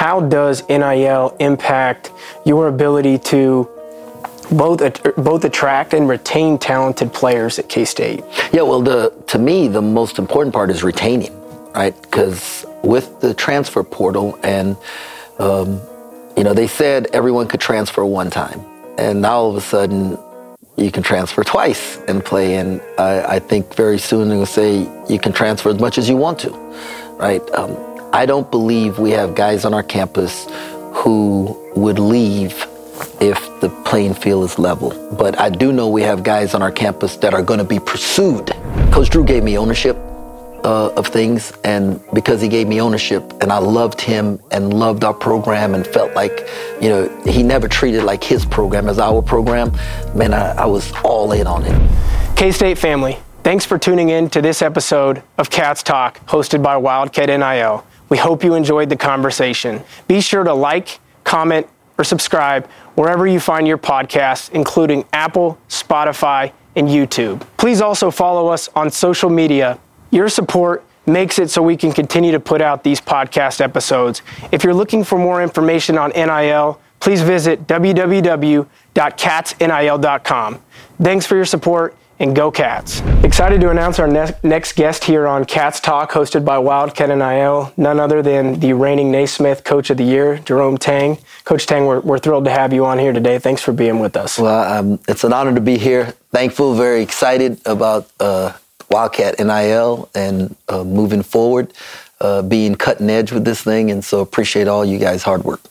how does NIL impact your ability to both both attract and retain talented players at K State? Yeah, well, the to me the most important part is retaining, right? Because with the transfer portal and um, you know they said everyone could transfer one time, and now all of a sudden you can transfer twice and play. And I, I think very soon they'll say you can transfer as much as you want to, right? Um, I don't believe we have guys on our campus who would leave if the playing field is level. But I do know we have guys on our campus that are going to be pursued. Coach Drew gave me ownership uh, of things, and because he gave me ownership, and I loved him and loved our program, and felt like, you know, he never treated like his program as our program. Man, I, I was all in on it. K State family, thanks for tuning in to this episode of Cats Talk, hosted by Wildcat NIL. We hope you enjoyed the conversation. Be sure to like, comment, or subscribe wherever you find your podcasts, including Apple, Spotify, and YouTube. Please also follow us on social media. Your support makes it so we can continue to put out these podcast episodes. If you're looking for more information on NIL, please visit www.catsnil.com. Thanks for your support and go Cats. Excited to announce our ne- next guest here on Cats Talk, hosted by Wildcat and NIL, none other than the reigning Naismith Coach of the Year, Jerome Tang. Coach Tang, we're, we're thrilled to have you on here today. Thanks for being with us. Well, um, it's an honor to be here. Thankful, very excited about uh, Wildcat NIL and uh, moving forward, uh, being cutting edge with this thing, and so appreciate all you guys' hard work.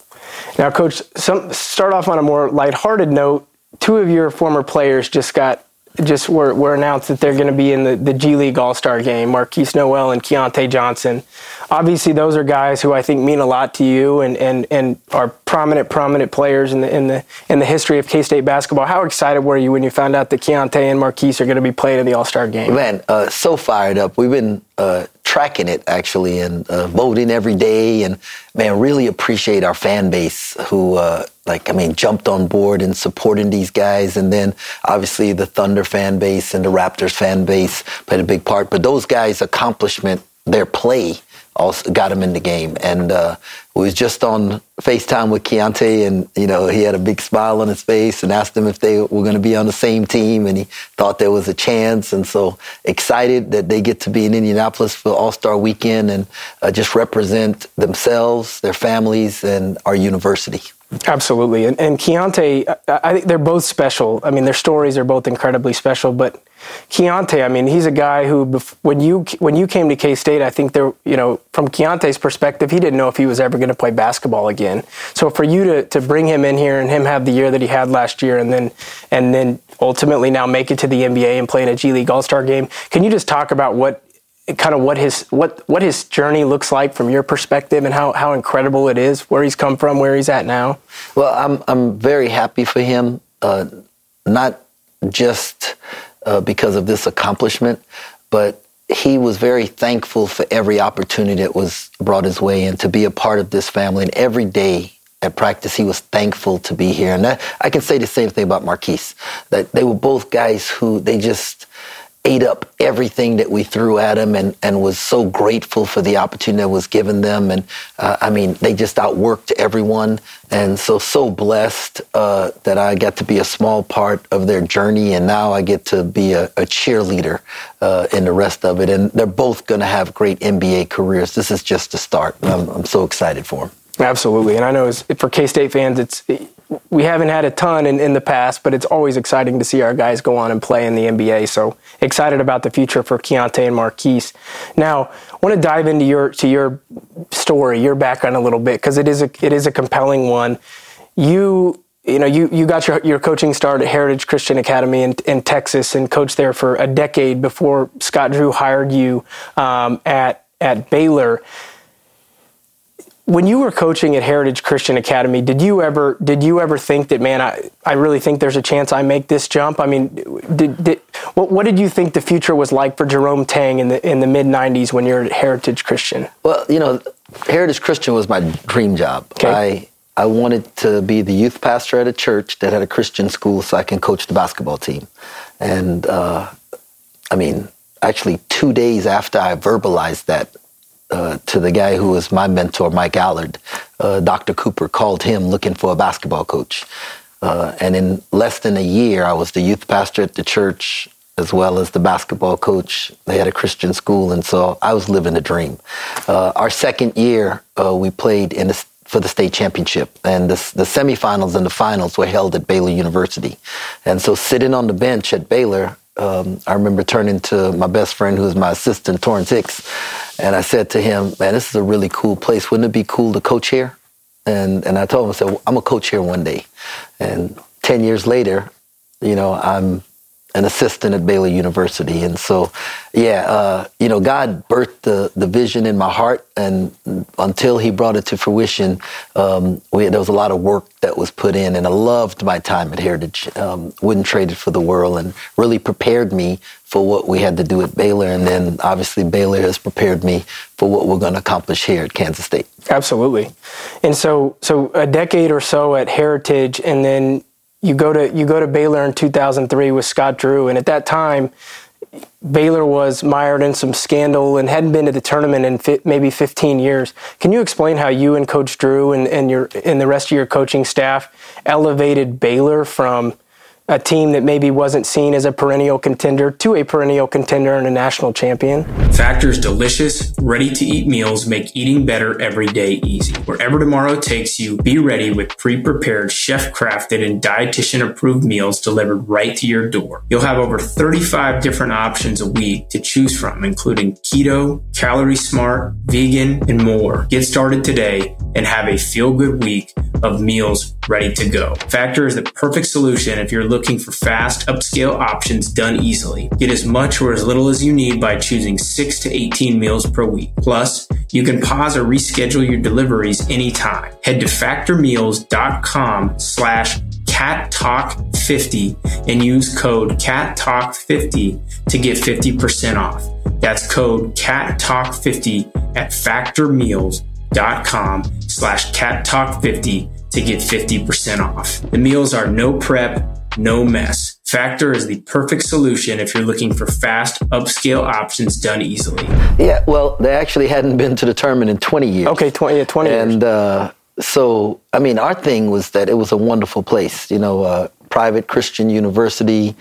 Now, Coach, some, start off on a more lighthearted note. Two of your former players just got just were, were announced that they're going to be in the, the G League All Star game, Markquis Nowell and Keyontae Johnson. Obviously, those are guys who I think mean a lot to you and, and, and are prominent, prominent players in the, in the, in the history of K State basketball. How excited were you when you found out that Keyontae and Markquis are going to be playing in the All Star game? Man, uh, so fired up. We've been uh, tracking it actually and uh, voting every day, and man, really appreciate our fan base who uh, like I mean jumped on board and supporting these guys, and then obviously the Thunder fan base and the Raptors fan base played a big part. But those guys' accomplishment, their play also got him in the game. And uh, we was just on FaceTime with Keyontae, and you know he had a big smile on his face, and asked him if they were going to be on the same team, and he thought there was a chance, and so excited that they get to be in Indianapolis for All Star Weekend and uh, just represent themselves, their families, and our university. Absolutely, and, and Keyontae, I, I think they're both special. I mean, their stories are both incredibly special, but Keyontae, I mean, he's a guy who, when you when you came to K State, I think there, you know, from Keyontae's perspective, he didn't know if he was ever going to play basketball again. So for you to to bring him in here and him have the year that he had last year, and then and then ultimately now make it to the NBA and play in a G League All Star game, can you just talk about what kind of what his what what his journey looks like from your perspective and how, how incredible it is where he's come from where he's at now well i'm i'm very happy for him uh, not just uh, because of this accomplishment, but he was very thankful for every opportunity that was brought his way and to be a part of this family. And every day at practice, he was thankful to be here. And that, I can say the same thing about Markquis, that they were both guys who they just ate up everything that we threw at him and, and was so grateful for the opportunity that was given them. And uh, I mean, they just outworked everyone. And so, so blessed uh, that I got to be a small part of their journey. And now I get to be a, a cheerleader uh, in the rest of it. And they're both going to have great NBA careers. This is just the start. I'm, I'm so excited for them. Absolutely, and I know for K State fans, it's we haven't had a ton in, in the past, but it's always exciting to see our guys go on and play in the NBA. So excited about the future for Keyontae and Markquis. Now, I want to dive into your to your story, your background a little bit because it is a it is a compelling one. You you know you, you got your, your coaching start at Heritage Christian Academy in, in Texas and coached there for a decade before Scott Drew hired you um, at at Baylor when you were coaching at Heritage Christian Academy, did you ever did you ever think that man, I, I really think there's a chance I make this jump? I mean, did, did what, what did you think the future was like for Jerome Tang in the in the mid '90s when you're at Heritage Christian? Well, you know, Heritage Christian was my dream job. Okay. I I wanted to be the youth pastor at a church that had a Christian school, so I can coach the basketball team. And uh, I mean, actually, two days after I verbalized that uh, to the guy who was my mentor, Mike Allard. Uh, Dr. Cooper called him looking for a basketball coach. Uh, and in less than a year, I was the youth pastor at the church as well as the basketball coach. They had a Christian school, and so I was living a dream. Uh, our second year, uh, we played in the, for the state championship, and the, the semifinals and the finals were held at Baylor University. And so, sitting on the bench at Baylor, um, I remember turning to my best friend, who was my assistant, Torrance Hicks, and I said to him, "Man, this is a really cool place. Wouldn't it be cool to coach here?" And and I told him, I said, well, "I'm a coach here one day." And ten years later, you know, I'm an assistant at Baylor University. And so, yeah, uh, you know, God birthed the, the vision in my heart. And until he brought it to fruition, um, we, there was a lot of work that was put in. And I loved my time at Heritage. Um, wouldn't trade it for the world and really prepared me for what we had to do at Baylor. And then obviously Baylor has prepared me for what we're going to accomplish here at Kansas State. Absolutely. And so, so a decade or so at Heritage, and then you go to you go to Baylor in 2003 with Scott Drew, and at that time, Baylor was mired in some scandal and hadn't been to the tournament in fi- maybe 15 years. Can you explain how you and Coach Drew and, and your and the rest of your coaching staff elevated Baylor from a team that maybe wasn't seen as a perennial contender to a perennial contender and a national champion. Factor's delicious, ready to eat meals make eating better every day easy. Wherever tomorrow takes you, be ready with pre prepared, chef crafted, and dietitian approved meals delivered right to your door. You'll have over 35 different options a week to choose from, including keto, calorie smart, vegan, and more. Get started today and have a feel good week of meals ready to go. Factor is the perfect solution if you're looking for fast, upscale options done easily. Get as much or as little as you need by choosing 6 to 18 meals per week. Plus, you can pause or reschedule your deliveries anytime. Head to factormeals.com slash cattalk50 and use code cattalk50 to get 50% off. That's code cattalk50 at factormeals.com slash cattalk50 to get 50% off. The meals are no prep, no mess. Factor is the perfect solution if you're looking for fast, upscale options done easily. Yeah, well, they actually hadn't been to the tournament in 20 years. Okay, 20, yeah, 20 and. Uh, so, I mean, our thing was that it was a wonderful place, you know, uh, private Christian university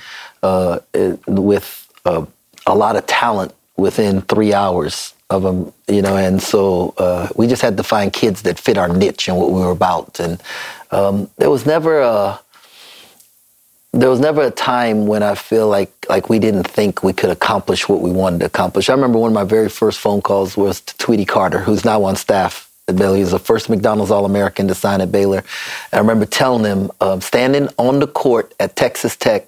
uh, with uh, a lot of talent within three hours of them, you know, and so uh, we just had to find kids that fit our niche and what we were about. And um, there was never a there was never a time when I feel like like we didn't think we could accomplish what we wanted to accomplish. I remember one of my very first phone calls was to Tweety Carter, who's now on staff at Baylor. He was the first McDonald's All American to sign at Baylor. And I remember telling him, um, standing on the court at Texas Tech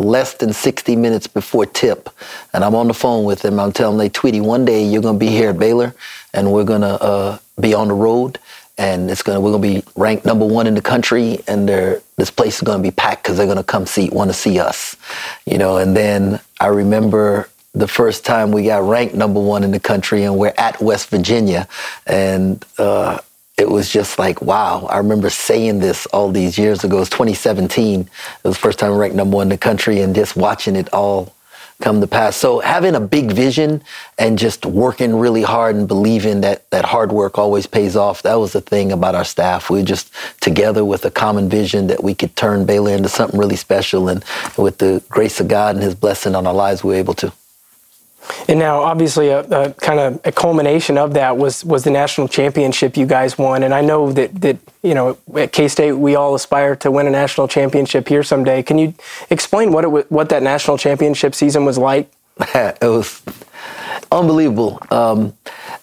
less than 60 minutes before tip. And I'm on the phone with him. I'm telling him, hey, Tweety, one day you're going to be here at Baylor and we're going to uh, be on the road and it's to, we're going to be ranked number one in the country and this place is going to be packed because they're going to come see, want to see us, you know. And then I remember the first time we got ranked number one in the country and we're at West Virginia and, uh, it was just like, wow. I remember saying this all these years ago. It was 2017. It was the first time ranked number one in the country and just watching it all come to pass. So having a big vision and just working really hard and believing that that hard work always pays off. That was the thing about our staff. We were just together with a common vision that we could turn Baylor into something really special. And with the grace of God and his blessing on our lives, we were able to. And now, obviously, a, a, kind of a culmination of that was was the national championship you guys won. And I know that that you know at K State we all aspire to win a national championship here someday. Can you explain what it what that national championship season was like? it was unbelievable. Um,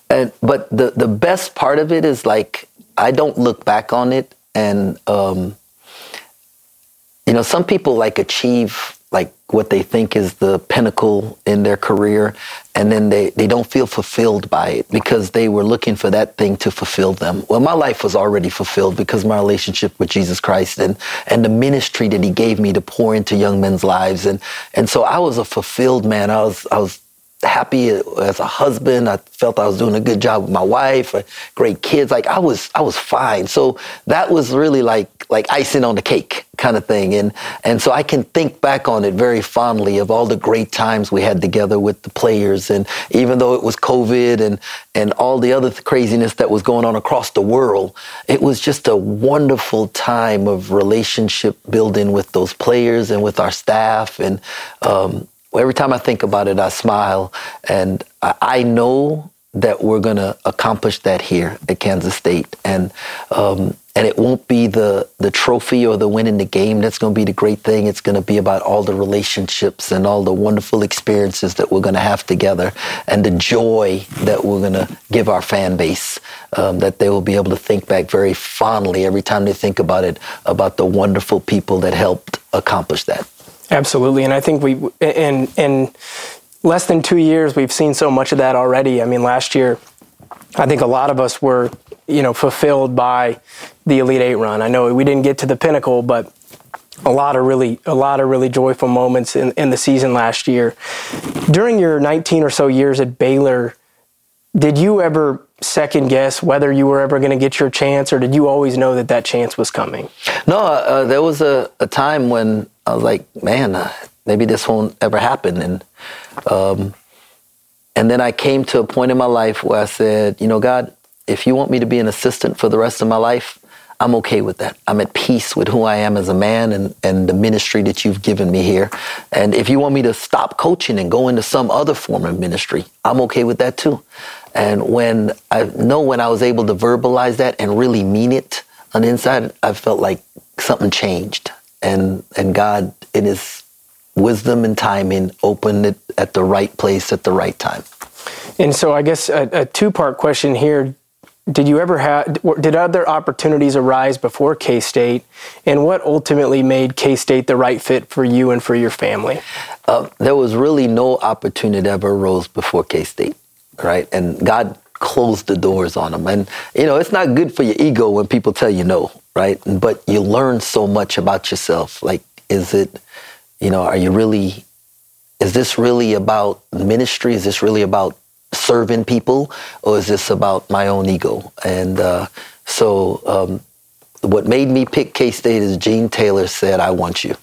and but the the best part of it is like I don't look back on it, and um, you know, some people like achieve like what they think is the pinnacle in their career and then they, they don't feel fulfilled by it because they were looking for that thing to fulfill them. Well my life was already fulfilled because my relationship with jesus christ and, and the ministry that he gave me to pour into young men's lives. And, and so i was a fulfilled man. I was, I was happy as a husband. I felt I was doing a good job with my wife, uh, great kids. Like I was, I was fine. So that was really like like icing on the cake kind of thing. And and so I can think back on it very fondly of all the great times we had together with the players. And even though it was COVID and and all the other craziness that was going on across the world, it was just a wonderful time of relationship building with those players and with our staff. And um, every time I think about it, I smile. And I, know that we're going to accomplish that here at Kansas State. And um, and it won't be the the trophy or the win in the game that's going to be the great thing. It's going to be about all the relationships and all the wonderful experiences that we're going to have together, and the joy that we're going to give our fan base. Um, that they will be able to think back very fondly every time they think about it about the wonderful people that helped accomplish that. Absolutely, and I think we in in less than two years we've seen so much of that already. I mean, last year, I think a lot of us were you know fulfilled by the Elite Eight run. I know we didn't get to the pinnacle, but a lot of really a lot of really joyful moments in, in the season last year. During your 19 or so years at Baylor, did you ever second guess whether you were ever going to get your chance, or did you always know that that chance was coming? No, uh, there was a, a time when I was like, man, uh, maybe this won't ever happen. And um, and then I came to a point in my life where I said, you know, God, if you want me to be an assistant for the rest of my life, I'm okay with that. I'm at peace with who I am as a man and, and the ministry that you've given me here. And if you want me to stop coaching and go into some other form of ministry, I'm okay with that too. And when I know when I was able to verbalize that and really mean it on the inside, I felt like something changed and and God in His wisdom and timing opened it at the right place at the right time. And so, I guess a, a two part question here: Did you ever have? Did other opportunities arise before K State, and what ultimately made K State the right fit for you and for your family? Uh, there was really no opportunity that ever arose before K State, right? And God closed the doors on them. And you know, it's not good for your ego when people tell you no, right? But you learn so much about yourself. Like, is it, you know, are you really, is this really about ministry? Is this really about serving people? Or is this about my own ego? And uh, so, um, what made me pick K State is Gene Taylor said, I want you,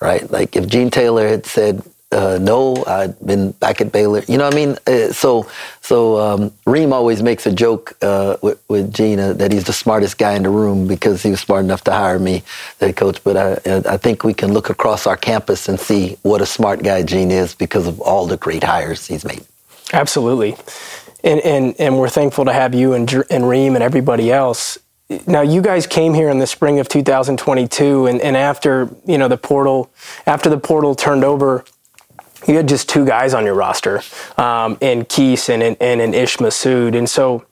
right? Like, if Gene Taylor had said, uh, no, I'd been back at Baylor. You know what I mean? Uh, so, so um, Reem always makes a joke uh, with, with Gina that he's the smartest guy in the room because he was smart enough to hire me, the coach. But I, I think we can look across our campus and see what a smart guy Gene is because of all the great hires he's made. Absolutely, and and and we're thankful to have you and and Reem and everybody else now you guys came here in the spring of 2022 and, and after you know the portal after the portal turned over you had just two guys on your roster, um, in Keese and in, and in Ish Massoud. And so,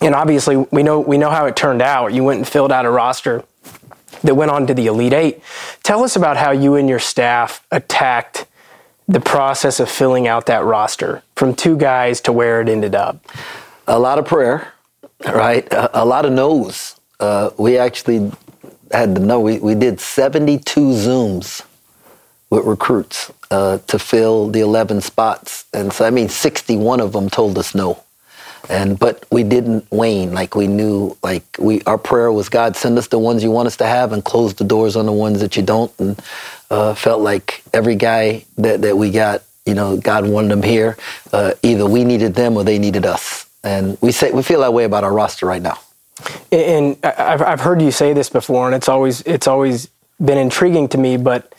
and obviously we know we know how it turned out. You went and filled out a roster that went on to the Elite Eight. Tell us about how you and your staff attacked the process of filling out that roster from two guys to where it ended up. A lot of prayer, right? A, a lot of no's. Uh, we actually had to know. We, we did 72 Zooms with recruits uh, to fill the 11 spots. And so, I mean, 61 of them told us no. And, but we didn't wane. Like we knew, like we, our prayer was, God, send us the ones you want us to have and close the doors on the ones that you don't. And uh, felt like every guy that, that we got, you know, God wanted them here. Uh, either we needed them or they needed us. And we say, we feel that way about our roster right now. And I've, I've heard you say this before and it's always, it's always been intriguing to me, but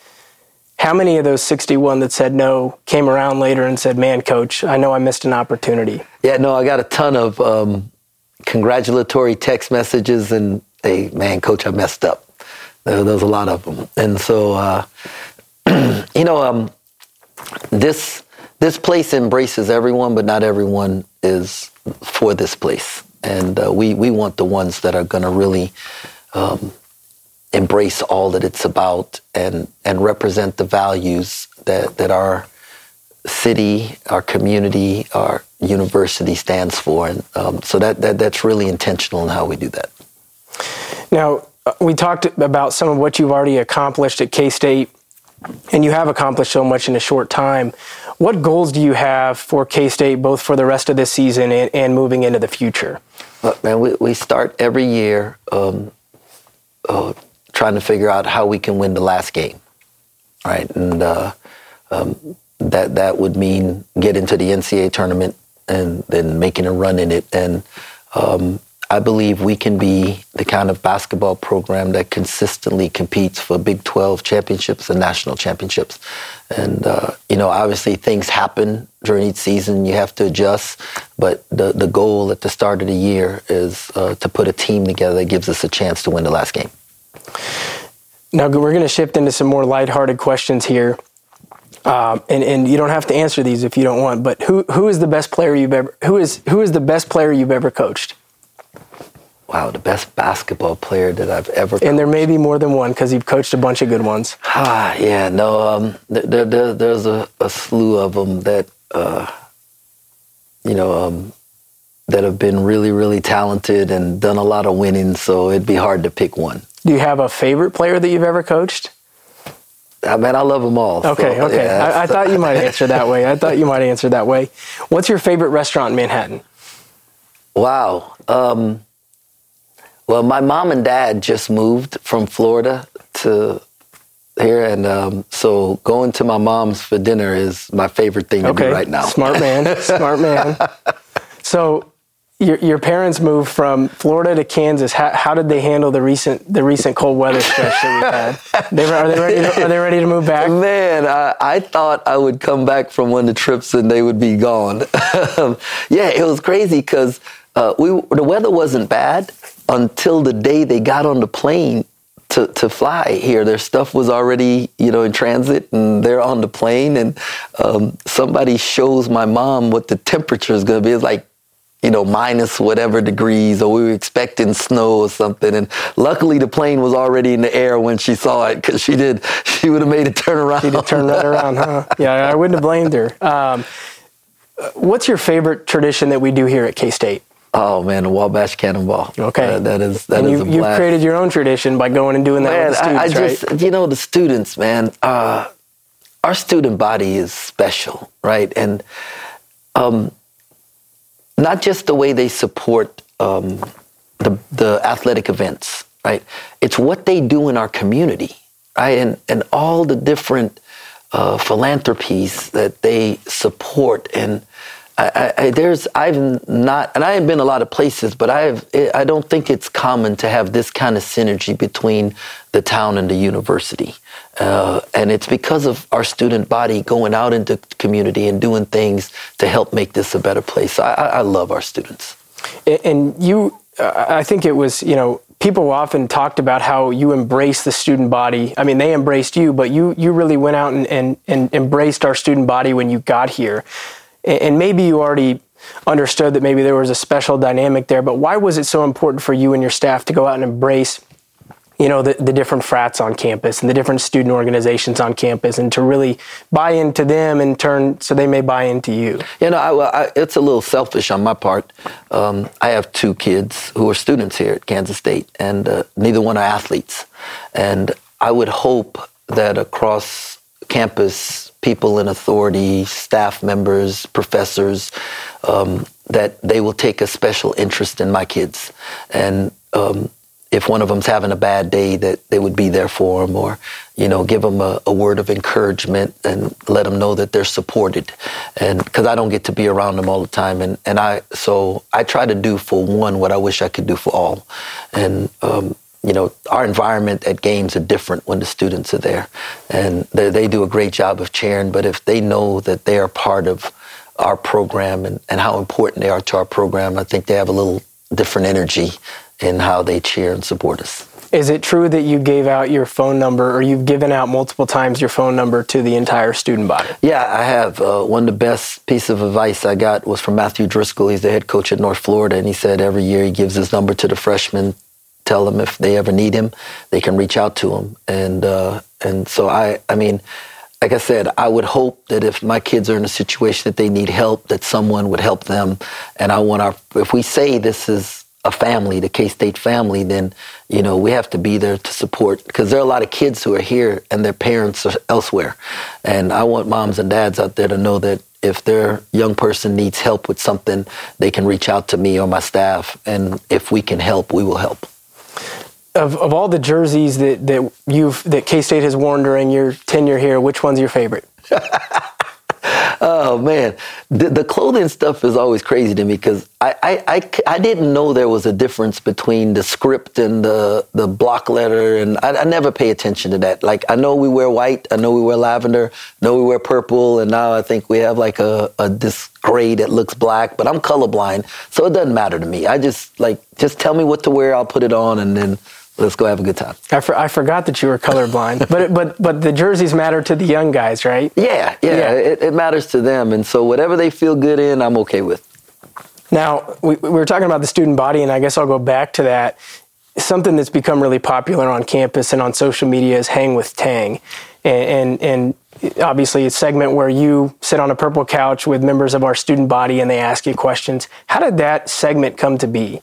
how many of those 61 that said no came around later and said, man, coach, I know I missed an opportunity? Yeah, no, I got a ton of um, congratulatory text messages and, hey, man, coach, I messed up. There, there was a lot of them. And so, uh, you know, um, this, this place embraces everyone, but not everyone is for this place. And uh, we, we want the ones that are going to really um, embrace all that it's about and and represent the values that that our city, our community, our university stands for, and um, so that, that that's really intentional in how we do that. Now, uh, we talked about some of what you've already accomplished at K State and you have accomplished so much in a short time. What goals do you have for K State, both for the rest of this season and, and moving into the future? Look, man, we, we start every year um, uh, trying to figure out how we can win the last game, right? And uh, um, that that would mean get into the NCAA tournament and then making a run in it. And um, I believe we can be the kind of basketball program that consistently competes for Big 12 championships and national championships. And, uh, you know, obviously things happen during each season. You have to adjust. But the, the goal at the start of the year is uh, to put a team together that gives us a chance to win the last game. Now, we're going to shift into some more lighthearted questions here. Um, and, and you don't have to answer these if you don't want, but who, who is the best player you've ever who is who is the best player you've ever coached? Wow, the best basketball player that I've ever. And there may be more than one because you've coached a bunch of good ones. Ah, yeah, no, um, there, there, there's a, a, slew of them that, uh, you know, um, that have been really, really talented and done a lot of winning. So it'd be hard to pick one. Do you have a favorite player that you've ever coached? I mean, I love them all. Okay, so, okay. Yeah, I, I, thought you might answer that way. I thought you might answer that way. What's your favorite restaurant in Manhattan? Wow. Um, well, my mom and dad just moved from Florida to here, and um, so going to my mom's for dinner is my favorite thing okay. to do right now. Smart man, smart man. So, your, your parents moved from Florida to Kansas. How, how, did they handle the recent the recent cold weather stretch that we had? They, are they ready? To, are they ready to move back? Man, I, I thought I would come back from one of the trips and they would be gone. yeah, it was crazy because uh, we the weather wasn't bad until the day they got on the plane to, to fly here. Their stuff was already, you know, in transit and they're on the plane. And um, somebody shows my mom what the temperature is going to be. It's like, you know, minus whatever degrees, or we were expecting snow or something. And luckily, the plane was already in the air when she saw it because she did, she would have made it turn around. She'd have turned right around, huh? Yeah, I wouldn't have blamed her. Um, what's your favorite tradition that we do here at K State? Oh man, the Wabash Cannonball. Okay, uh, that is that and is you, you created your own tradition by going and doing that man, with the students, I, I just, right? You know, the students, man. Uh, our student body is special, right? And um, not just the way they support um, the the athletic events, right? It's what they do in our community, right? And and all the different uh, philanthropies that they support and I, I, there's I've not and I have been a lot of places, but I've I don't think it's common to have this kind of synergy between the town and the university, uh, and it's because of our student body going out into community and doing things to help make this a better place. I, I love our students. And you, I think it was you know people often talked about how you embraced the student body. I mean, they embraced you, but you you really went out and, and, and embraced our student body when you got here and maybe you already understood that maybe there was a special dynamic there, but why was it so important for you and your staff to go out and embrace you know the, the different frats on campus and the different student organizations on campus and to really buy into them and turn so they may buy into you? You know I, I, it's a little selfish on my part. Um, i have two kids who are students here at kansas state and uh, neither one are athletes. And i would hope that across campus people in authority, staff members, professors, um, that they will take a special interest in my kids. And um, if one of them's having a bad day, that they would be there for them or, you know, give them a, a word of encouragement and let them know that they're supported. And because I don't get to be around them all the time. And, and I, so I try to do for one what I wish I could do for all. And, um, you know, our environment at games are different when the students are there. And they, they do a great job of cheering, but if they know that they are part of our program and, and how important they are to our program, I think they have a little different energy in how they cheer and support us. Is it true that you gave out your phone number or you've given out multiple times your phone number to the entire student body? Yeah, I have. Uh, one of the best piece of advice I got was from Matthew Driscoll. He's the head coach at North Florida, and he said every year he gives his number to the freshmen tell them if they ever need him, they can reach out to him. And uh, and so I, I mean, like I said, I would hope that if my kids are in a situation that they need help, that someone would help them. And I want our, if we say this is a family, the K State family, then you know we have to be there to support because there are a lot of kids who are here and their parents are elsewhere, and I want moms and dads out there to know that if their young person needs help with something, they can reach out to me or my staff, and if we can help, we will help. Of, of all the jerseys that, that you've that K State has worn during your tenure here, which one's your favorite? oh man, the, the, clothing stuff is always crazy to me because I, I, I, I, didn't know there was a difference between the script and the the block letter, and I, I, never pay attention to that. Like I know we wear white, I know we wear lavender, know we wear purple, and now I think we have like a, a this gray that looks black. But I'm colorblind, so it doesn't matter to me. I just like just tell me what to wear, I'll put it on, and then let's go have a good time. I, for, I forgot that you were colorblind, but but but the jerseys matter to the young guys, right? Yeah, yeah, yeah. It, it, matters to them, and so whatever they feel good in, I'm okay with. Now we, we were talking about the student body, and I guess I'll go back to that. Something that's become really popular on campus and on social media is Hang with Tang, and, and, and obviously a segment where you sit on a purple couch with members of our student body and they ask you questions. How did that segment come to be?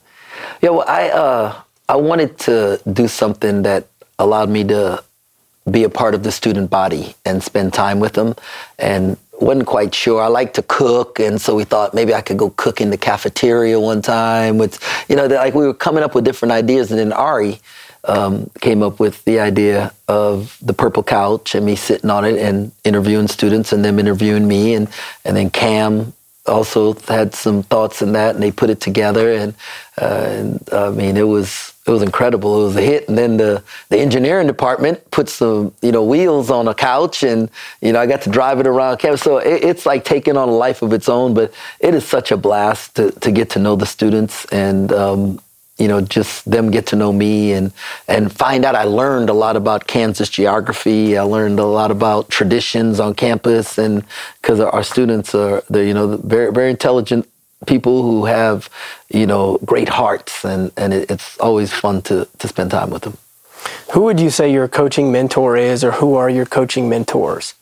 Yeah, well, I uh, I wanted to do something that allowed me to be a part of the student body and spend time with them and wasn't quite sure. I like to cook, and so we thought maybe I could go cook in the cafeteria one time. With you know, like we were coming up with different ideas, and then Ari um, came up with the idea of the purple couch and me sitting on it and interviewing students, and them interviewing me, and and then Cam also had some thoughts in that, and they put it together, and, uh, and I mean, it was it was incredible. It was a hit, and then the the engineering department put some you know wheels on a couch, and you know I got to drive it around campus. So it, it's like taking on a life of its own. But it is such a blast to to get to know the students and. Um, you know, just them get to know me and and find out. I learned a lot about Kansas geography. I learned a lot about traditions on campus, and because our students are, they're you know very very intelligent people who have, you know, great hearts, and, and it, it's always fun to, to spend time with them. Who would you say your coaching mentor is, or who are your coaching mentors?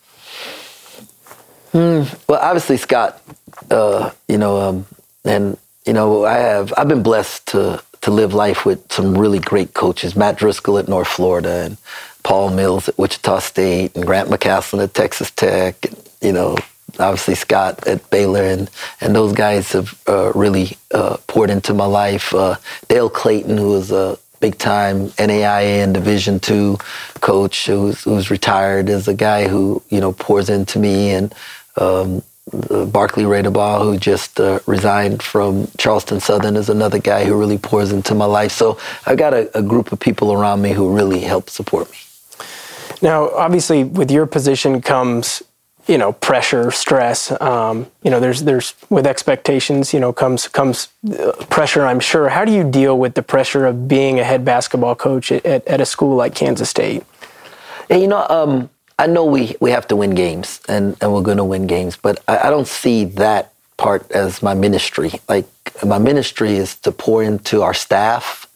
Hmm. Well, obviously Scott, uh, you know, um, and you know, I have I've been blessed to to live life with some really great coaches. Matt Driscoll at North Florida, and Paul Mills at Wichita State, and Grant McCasland at Texas Tech. And, you know, obviously Scott at Baylor, and, and those guys have uh, really uh, poured into my life. Uh, Dale Clayton, who was a big time NAIA and Division two coach, who's, who's retired, is a guy who you know pours into me, and um, Barclay Radebaugh, who just uh, resigned from Charleston Southern, is another guy who really pours into my life. So I've got a, a group of people around me who really help support me. Now, obviously, with your position comes you know pressure stress um, you know there's there's with expectations you know comes comes uh, pressure i'm sure how do you deal with the pressure of being a head basketball coach at, at, a school like kansas state yeah, you know um, i know we, we have to win games and, and we're going to win games but I, I don't see that part as my ministry like my ministry is to pour into our staff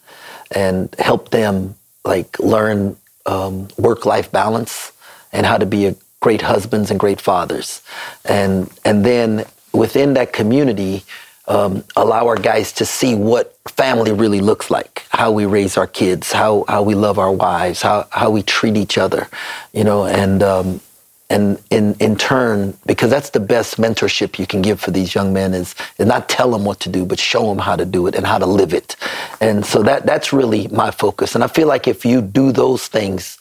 and help them like learn um, work-life balance and how to be a great husbands and great fathers. And, and then within that community, um, allow our guys to see what family really looks like, how we raise our kids, how, how we love our wives, how, how we treat each other, you know, and, um, and in, in turn, because that's the best mentorship you can give for these young men is, is not tell them what to do, but show them how to do it and how to live it. And so that, that's really my focus. And I feel like if you do those things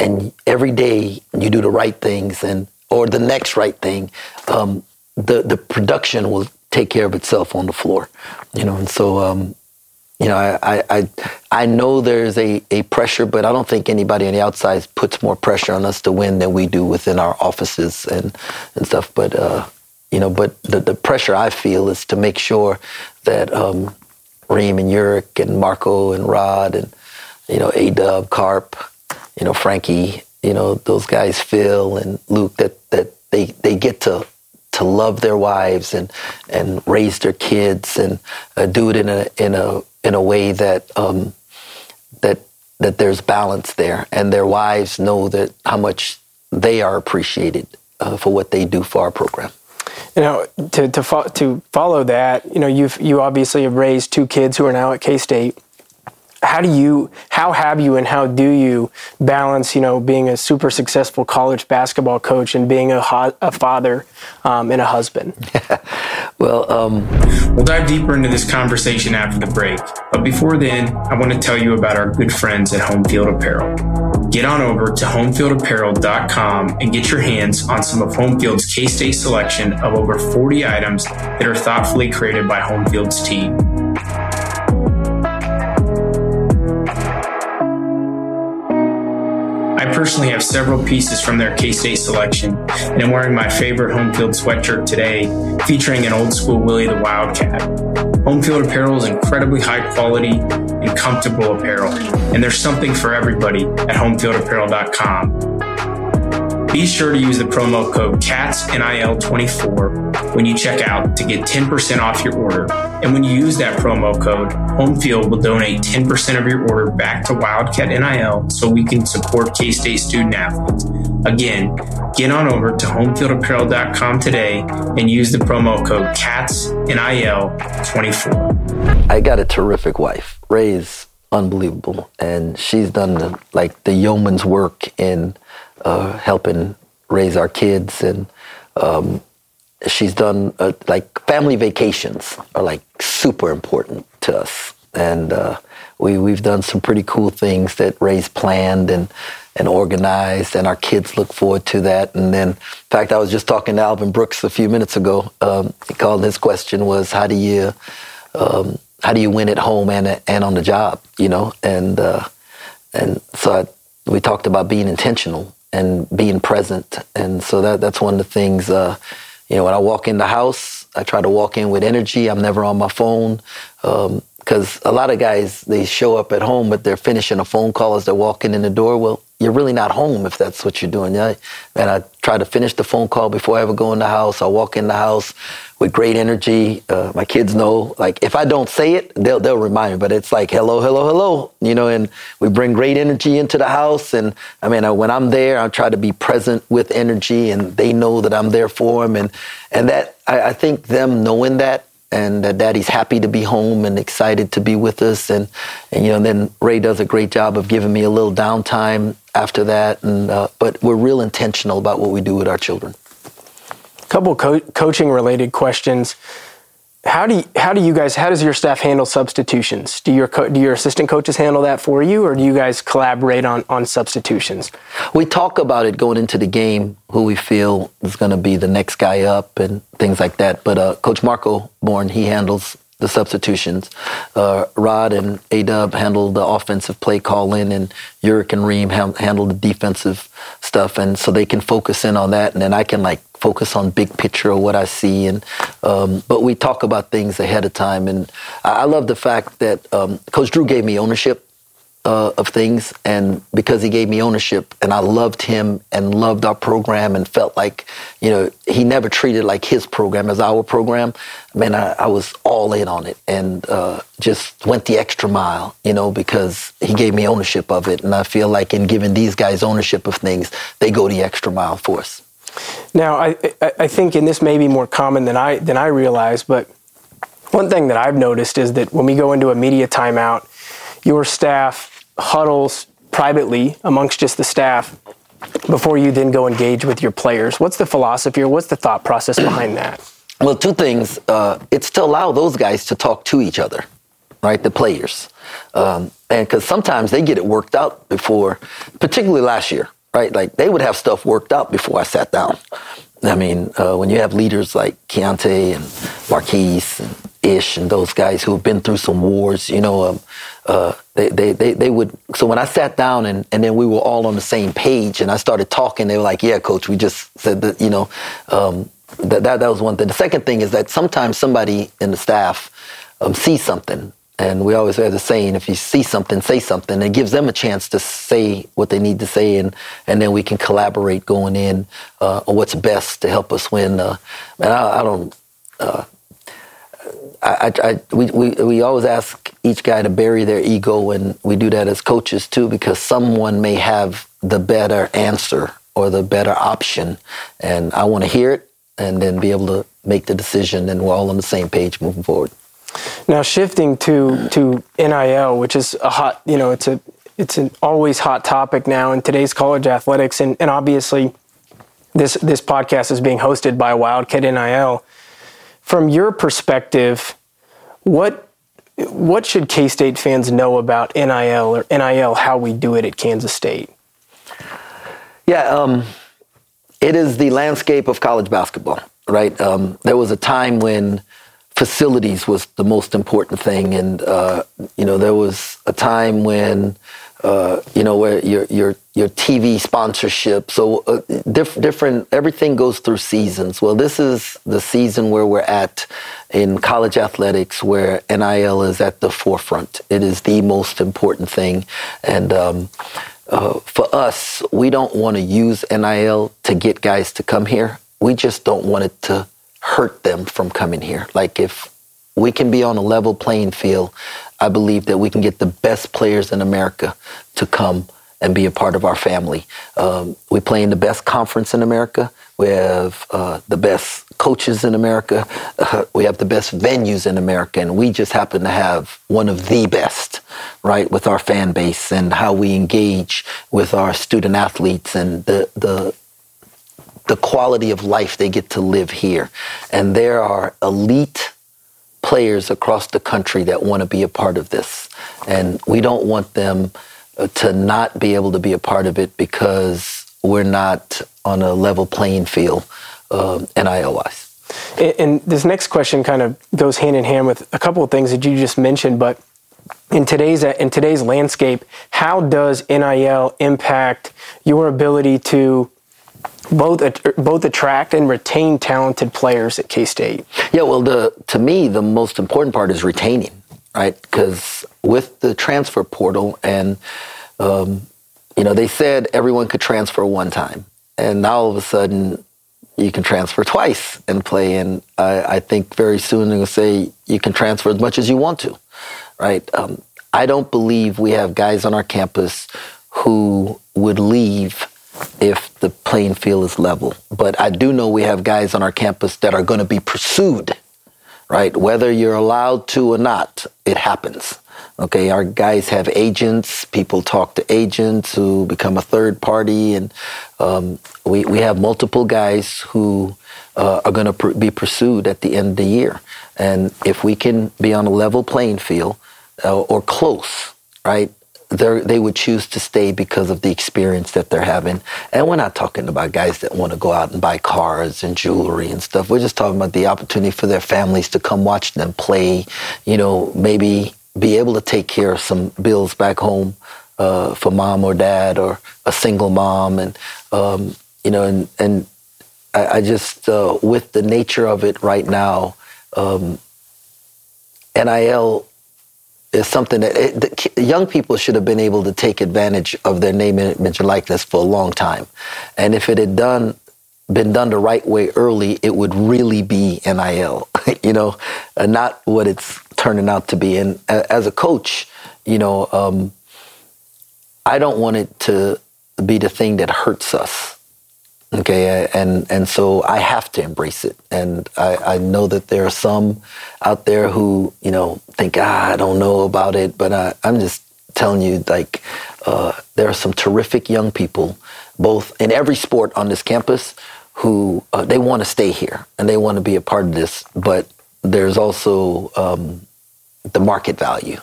and every day you do the right things and, or the next right thing, um, the, the production will take care of itself on the floor, you know? And so, um, you know, I, I, I know there's a, a pressure, but I don't think anybody on the outside puts more pressure on us to win than we do within our offices and, and stuff. But, uh, you know, but the, the pressure I feel is to make sure that um, Reem and Yurik and Marco and Rod and, you know, A-Dub, Carp, you know, Frankie, you know, those guys, Phil and Luke, that, that they, they get to to love their wives and and raise their kids and uh, do it in a in a in a way that um, that that there's balance there, and their wives know that how much they are appreciated uh, for what they do for our program. You know, to to, fo- to follow that, you know, you've you obviously have raised two kids who are now at K State how do you how have you and how do you balance you know being a super successful college basketball coach and being a, ho- a father um, and a husband? Well um... we'll dive deeper into this conversation after the break but before then i want to tell you about our good friends at Homefield Apparel. Get on over to homefieldapparel.com and get your hands on some of homefield's k-state selection of over 40 items that are thoughtfully created by homefield's team I personally have several pieces from their K State selection, and I'm wearing my favorite home field sweatshirt today, featuring an old school Willie the Wildcat. Homefield Apparel is incredibly high quality and comfortable apparel, and there's something for everybody at homefieldapparel.com. Be sure to use the promo code CATSNIL24 when you check out to get 10% off your order. And when you use that promo code, Homefield will donate 10% of your order back to Wildcat NIL so we can support K State student athletes. Again, get on over to homefieldapparel.com today and use the promo code CATSNIL24. I got a terrific wife. Ray's unbelievable, and she's done the, like the yeoman's work in uh, helping raise our kids, and um, she's done uh, like family vacations are like super important to us, and uh, we we've done some pretty cool things that Ray's planned and and organized, and our kids look forward to that. And then, in fact, I was just talking to Alvin Brooks a few minutes ago. Um, he called his question was, "How do you?" Um, how do you win at home and and on the job? You know, and uh, and so I, we talked about being intentional and being present. And so that that's one of the things. Uh, you know, when I walk in the house, I try to walk in with energy. I'm never on my phone because um, a lot of guys they show up at home, but they're finishing a phone call as they're walking in the door. Well, you're really not home if that's what you're doing. Yeah, and I try to finish the phone call before I ever go in the house. I walk in the house with great energy. Uh, my kids know, like, if I don't say it, they'll they'll remind me. But it's like, hello, hello, hello, you know. And we bring great energy into the house. And I mean, when I'm there, I try to be present with energy, and they know that I'm there for them. And and that I, I think them knowing that and that daddy's happy to be home and excited to be with us. And, and you know then ray does a great job of giving me a little downtime after that. And uh, but we're real intentional about what we do with our children. Couple co- coaching related questions. How do you, how do you guys how does your staff handle substitutions? Do your co- do your assistant coaches handle that for you, or do you guys collaborate on on substitutions? We talk about it going into the game, who we feel is going to be the next guy up, and things like that. But uh, Coach Marco Borne he handles the substitutions. Uh, Rod and Adub handle the offensive play calling, and Yurik and Reem ha- handle the defensive stuff, and so they can focus in on that, and then I can like focus on big picture of what I see. And um, but we talk about things ahead of time, and I, I love the fact that um, Coach Drew gave me ownership uh, of things, and because he gave me ownership, and I loved him and loved our program, and felt like you know he never treated like his program as our program. Man, I, I was all in on it, and uh, just went the extra mile, you know, because he gave me ownership of it, and I feel like in giving these guys ownership of things, they go the extra mile for us. Now, I, I think, and this may be more common than I than I realize, but one thing that I've noticed is that when we go into a media timeout, your staff huddles privately amongst just the staff before you then go engage with your players. What's the philosophy or what's the thought process behind that? Well, two things. Uh, it's to allow those guys to talk to each other, right? The players. Um, and because sometimes they get it worked out before, particularly last year, right? Like they would have stuff worked out before I sat down. I mean, uh, when you have leaders like Keyontae and Markquis and Ish and those guys who have been through some wars, you know, um, uh, they, they, they, they would. So when I sat down and, and then we were all on the same page and I started talking, they were like, yeah, coach, we just said that, you know, um, that, that, that was one thing. The second thing is that sometimes somebody in the staff um, sees something and we always have the saying, if you see something, say something. It gives them a chance to say what they need to say, and, and then we can collaborate going in uh, on what's best to help us win. Uh, and I, I don't. Uh, I, I, we, we, we always ask each guy to bury their ego, and we do that as coaches too, because someone may have the better answer or the better option, and I want to hear it, and then be able to make the decision, and we're all on the same page moving forward. Now shifting to to NIL, which is a hot, you know, it's a it's an always hot topic now in today's college athletics, and, and obviously this this podcast is being hosted by Wildcat NIL. From your perspective, what what should K State fans know about NIL or NIL how we do it at Kansas State? Yeah, um, it is the landscape of college basketball, right? Um, there was a time when facilities was the most important thing, and uh, you know there was a time when uh, you know where your your your TV sponsorship. So uh, diff- different everything goes through seasons. Well, this is the season where we're at in college athletics, where NIL is at the forefront. It is the most important thing, and. Um, uh, for us, we don't want to use NIL to get guys to come here. We just don't want it to hurt them from coming here. Like if we can be on a level playing field, I believe that we can get the best players in America to come and be a part of our family. Um, we play in the best conference in America. We have uh, the best coaches in America. Uh, we have the best venues in America, and we just happen to have one of the best, right, with our fan base and how we engage with our student athletes and the the the quality of life they get to live here. And there are elite players across the country that want to be a part of this. And we don't want them uh, to not be able to be a part of it because we're not on a level playing field uh, NIL wise. And this next question kind of goes hand in hand with a couple of things that you just mentioned, but in today's in today's landscape, how does NIL impact your ability to both both attract and retain talented players at K State? Yeah, well, the to me the most important part is retaining, right? Because with the transfer portal and um, you know they said everyone could transfer one time, and now all of a sudden you can transfer twice and play. And I, I think very soon they'll say you can transfer as much as you want to, right? Um, I don't believe we have guys on our campus who would leave if the playing field is level. But I do know we have guys on our campus that are going to be pursued, right? Whether you're allowed to or not, it happens. Okay, our guys have agents. People talk to agents who become a third party, and um, we we have multiple guys who uh, are going to pr- be pursued at the end of the year. And if we can be on a level playing field uh, or close, right, they would choose to stay because of the experience that they're having. And we're not talking about guys that want to go out and buy cars and jewelry and stuff. We're just talking about the opportunity for their families to come watch them play, you know, maybe be able to take care of some bills back home uh, for mom or dad or a single mom. And, um, you know, and, and I, I just, uh, with the nature of it right now, um, NIL is something that it, young people should have been able to take advantage of their name, and image, likeness for a long time. And if it had done been done the right way early, it would really be NIL, you know, and not what it's turning out to be. And as a coach, you know, um, I don't want it to be the thing that hurts us Okay, and and so I have to embrace it, and I, I know that there are some out there who you know think ah, I don't know about it, but I, I'm just telling you like uh, there are some terrific young people, both in every sport on this campus, who uh, they want to stay here and they want to be a part of this, but there's also um, the market value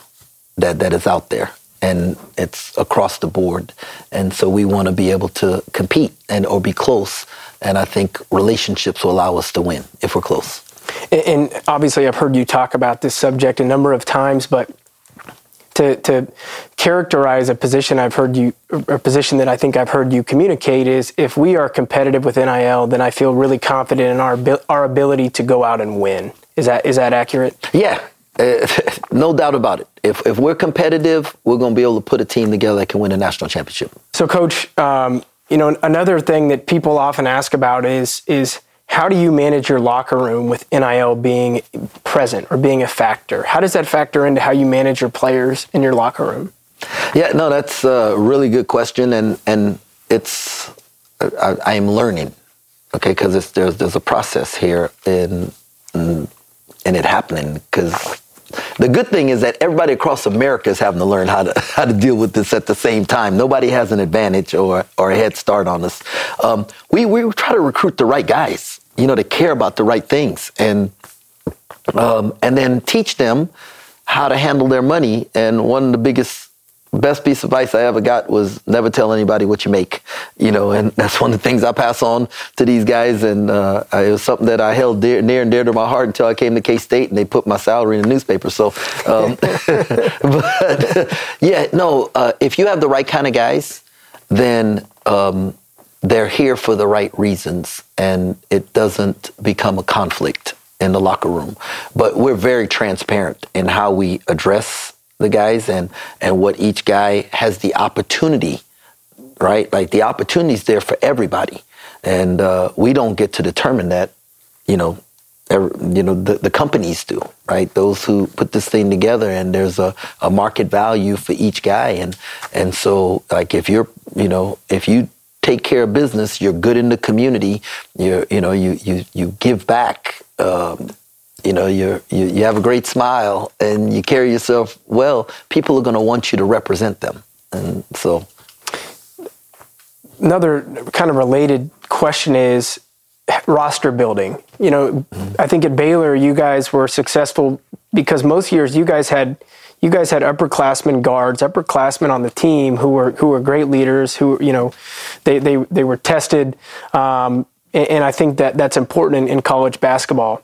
that that is out there and it's across the board. And so we want to be able to compete and or be close. And I think relationships will allow us to win if we're close. And obviously, I've heard you talk about this subject a number of times, but to, to characterize a position I've heard you, a position that I think I've heard you communicate is if we are competitive with NIL, then I feel really confident in our our ability to go out and win. Is that is that accurate? Yeah, uh, no doubt about it. If, if we're competitive, we're going to be able to put a team together that can win a national championship. So, Coach, um, you know, another thing that people often ask about is is how do you manage your locker room with NIL being present or being a factor? How does that factor into how you manage your players in your locker room? Yeah, no, that's a really good question, and and it's I, I am learning okay? Because there's there's a process here in in, in it happening. Because the good thing is that everybody across America is having to learn how to how to deal with this at the same time. Nobody has an advantage or or a head start on us. Um, we we try to recruit the right guys, you know, to care about the right things and um, and then teach them how to handle their money. And one of the biggest best piece of advice I ever got was never tell anybody what you make, you know, and that's one of the things I pass on to these guys. And uh, it was something that I held dear, near and dear to my heart until I came to K State and they put my salary in the newspaper. So, um, but yeah, no, uh, if you have the right kind of guys, then um, they're here for the right reasons and it doesn't become a conflict in the locker room. But we're very transparent in how we address the guys and and what each guy has the opportunity, right? Like the opportunity's there for everybody, and uh, we don't get to determine that. You know, every, you know the, the companies do, right? Those who put this thing together, and there's a, a market value for each guy, and and so like if you're you know if you take care of business, you're good in the community, You're, you know you you you give back. Um, you know you you have a great smile and you carry yourself well people are going to want you to represent them and so another kind of related question is roster building you know mm-hmm. i think at baylor you guys were successful because most years you guys had you guys had upperclassmen guards, upperclassmen on the team who were who were great leaders. Who you know, they they they were tested, um, and, and, I think that that's important in, in college basketball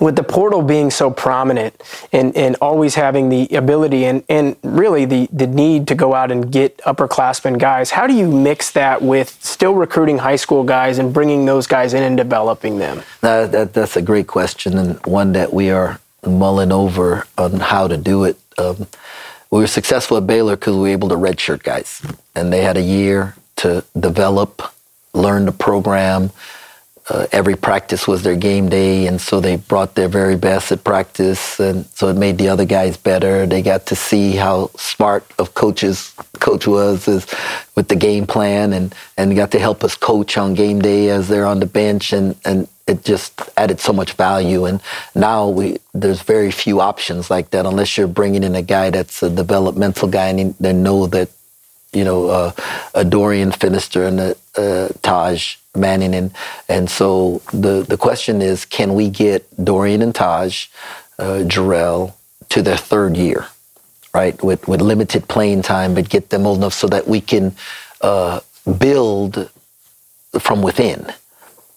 with the portal being so prominent and, and always having the ability and, and really the, the need to go out and get upperclassmen guys, how do you mix that with still recruiting high school guys and bringing those guys in and developing them? Uh, that, that's a great question and one that we are mulling over on how to do it. Um, we were successful at Baylor because we were able to redshirt guys, and they had a year to develop, learn the program, uh, every practice was their game day, and so they brought their very best at practice, and so it made the other guys better. They got to see how smart of coaches coach was is with the game plan, and and got to help us coach on game day as they're on the bench, and and it just added so much value. And now we there's very few options like that unless you're bringing in a guy that's a developmental guy and they know that you know uh, a Dorian Finister and a, uh, Taj Manning. And, and so the, the question is can we get Dorian and Taj, uh, Jarrell, to their third year, right? With, with limited playing time, but get them old enough so that we can uh, build from within.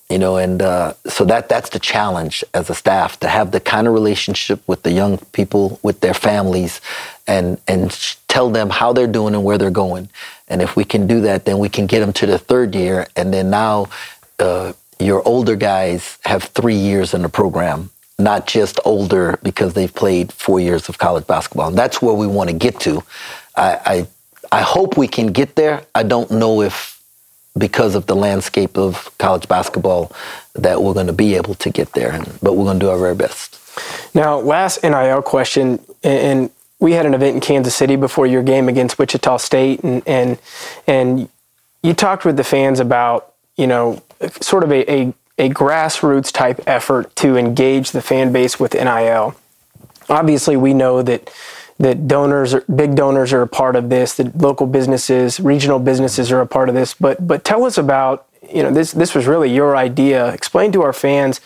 You know, and uh, so that that's the challenge as a staff to have the kind of relationship with the young people, with their families, and and tell them how they're doing and where they're going. And if we can do that, then we can get them to the third year. And then now uh, your older guys have three years in the program, not just older because they've played four years of college basketball. And that's where we want to get to. I, I, I hope we can get there. I don't know if because of the landscape of college basketball that we're going to be able to get there, but we're going to do our very best. Now, last NIL question, and we had an event in Kansas City before your game against Wichita State, and and and you talked with the fans about you know sort of a, a, a grassroots type effort to engage the fan base with NIL. Obviously, we know that that donors, big donors, are a part of this. That local businesses, regional businesses, are a part of this. But but tell us about you know this this was really your idea. Explain to our fans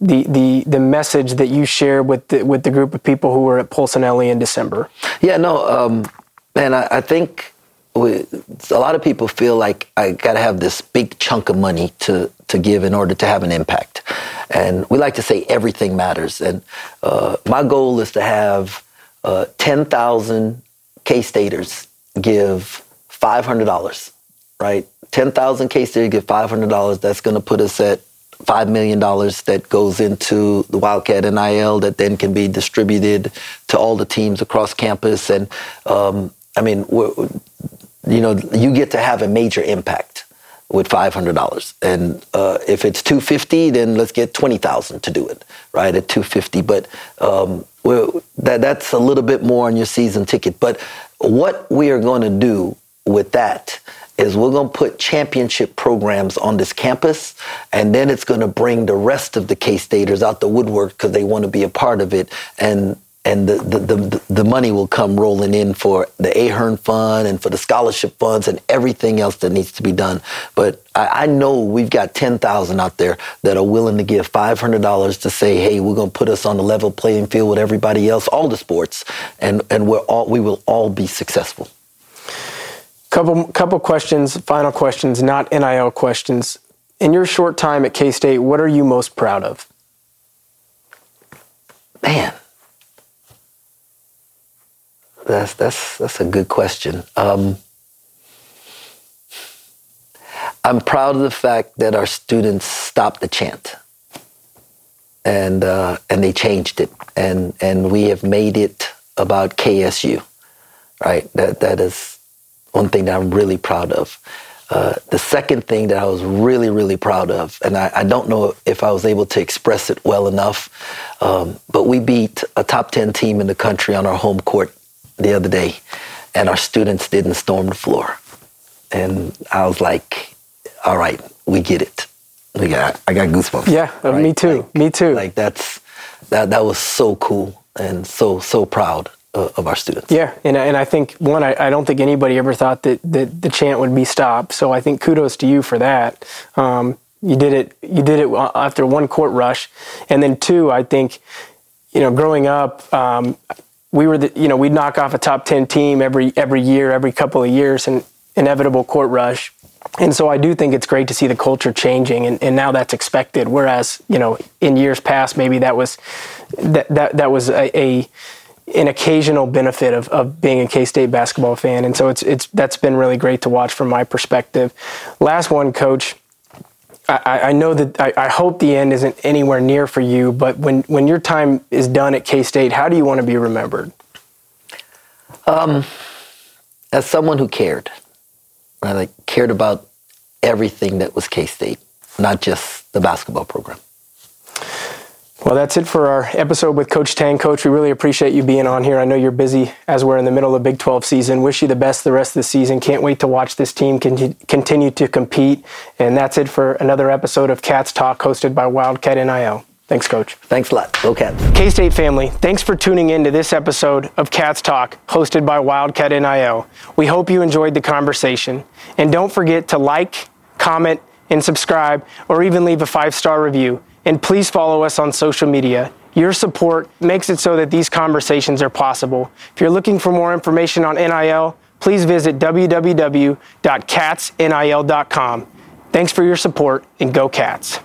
the the the message that you shared with the, with the group of people who were at Polsinelli in December? Yeah, no, um, man, I, I think we, a lot of people feel like I got to have this big chunk of money to to give in order to have an impact, and we like to say everything matters. And uh, my goal is to have uh, ten thousand K Staters give five hundred dollars, right? Ten thousand K Staters give five hundred dollars. That's going to put us at $5 million that goes into the Wildcat NIL that then can be distributed to all the teams across campus. And um, I mean, you know, you get to have a major impact with $500. And uh, if it's 250, then let's get 20,000 to do it, right? At 250. But um, that, that's a little bit more on your season ticket. But what we are going to do with that is we're going to put championship programs on this campus, and then it's going to bring the rest of the K-Staters out the woodwork because they want to be a part of it. And and the, the, the, the, money will come rolling in for the Ahearn Fund and for the scholarship funds and everything else that needs to be done. But I, I know we've got 10,000 out there that are willing to give $500 to say, hey, we're going to put us on a level playing field with everybody else, all the sports, and, and we're all, we will all be successful. Couple, couple questions, final questions, not NIL questions. In your short time at K State, what are you most proud of? Man, that's that's that's a good question. Um, I'm proud of the fact that our students stopped the chant, and uh, and they changed it, and and we have made it about KSU, right? That that is one thing that I'm really proud of. Uh, the second thing that I was really, really proud of, and I, I, don't know if I was able to express it well enough, um, but we beat a top 10 team in the country on our home court the other day, and our students didn't storm the floor. And I was like, all right, we get it. We got, I got goosebumps. Yeah, uh, right? me too. Like, me too. Like that's that that was so cool and so so proud of, of our students. Yeah, and and I think one, I, I, don't think anybody ever thought that, that the chant would be stopped. So I think kudos to you for that. Um, you did it. You did it after one court rush, and then two, I think, you know, growing up. Um, we were the, you know, we'd knock off a top 10 team every, every year, every couple of years, and inevitable court rush. And so I do think it's great to see the culture changing, and, and now that's expected. Whereas, you know, in years past, maybe that was that that, that was a, a an occasional benefit of, of being a K-State basketball fan. And so it's it's that's been really great to watch from my perspective. Last one, coach. I, I know that I, I, hope the end isn't anywhere near for you, but when, when your time is done at K State, how do you want to be remembered? Um, as someone who cared, I Like cared about everything that was K State, not just the basketball program. Well, that's it for our episode with Coach Tang. Coach, we really appreciate you being on here. I know you're busy as we're in the middle of Big 12 season. Wish you the best the rest of the season. Can't wait to watch this team continue to compete. And that's it for another episode of Cats Talk hosted by Wildcat NIL. Thanks, Coach. Thanks a lot. Go Cats. K State family, thanks for tuning in to this episode of Cats Talk hosted by Wildcat NIL. We hope you enjoyed the conversation. And don't forget to like, comment, and subscribe, or even leave a five star review. And please follow us on social media. Your support makes it so that these conversations are possible. If you're looking for more information on NIL, please visit www.catsnil.com. Thanks for your support and go Cats.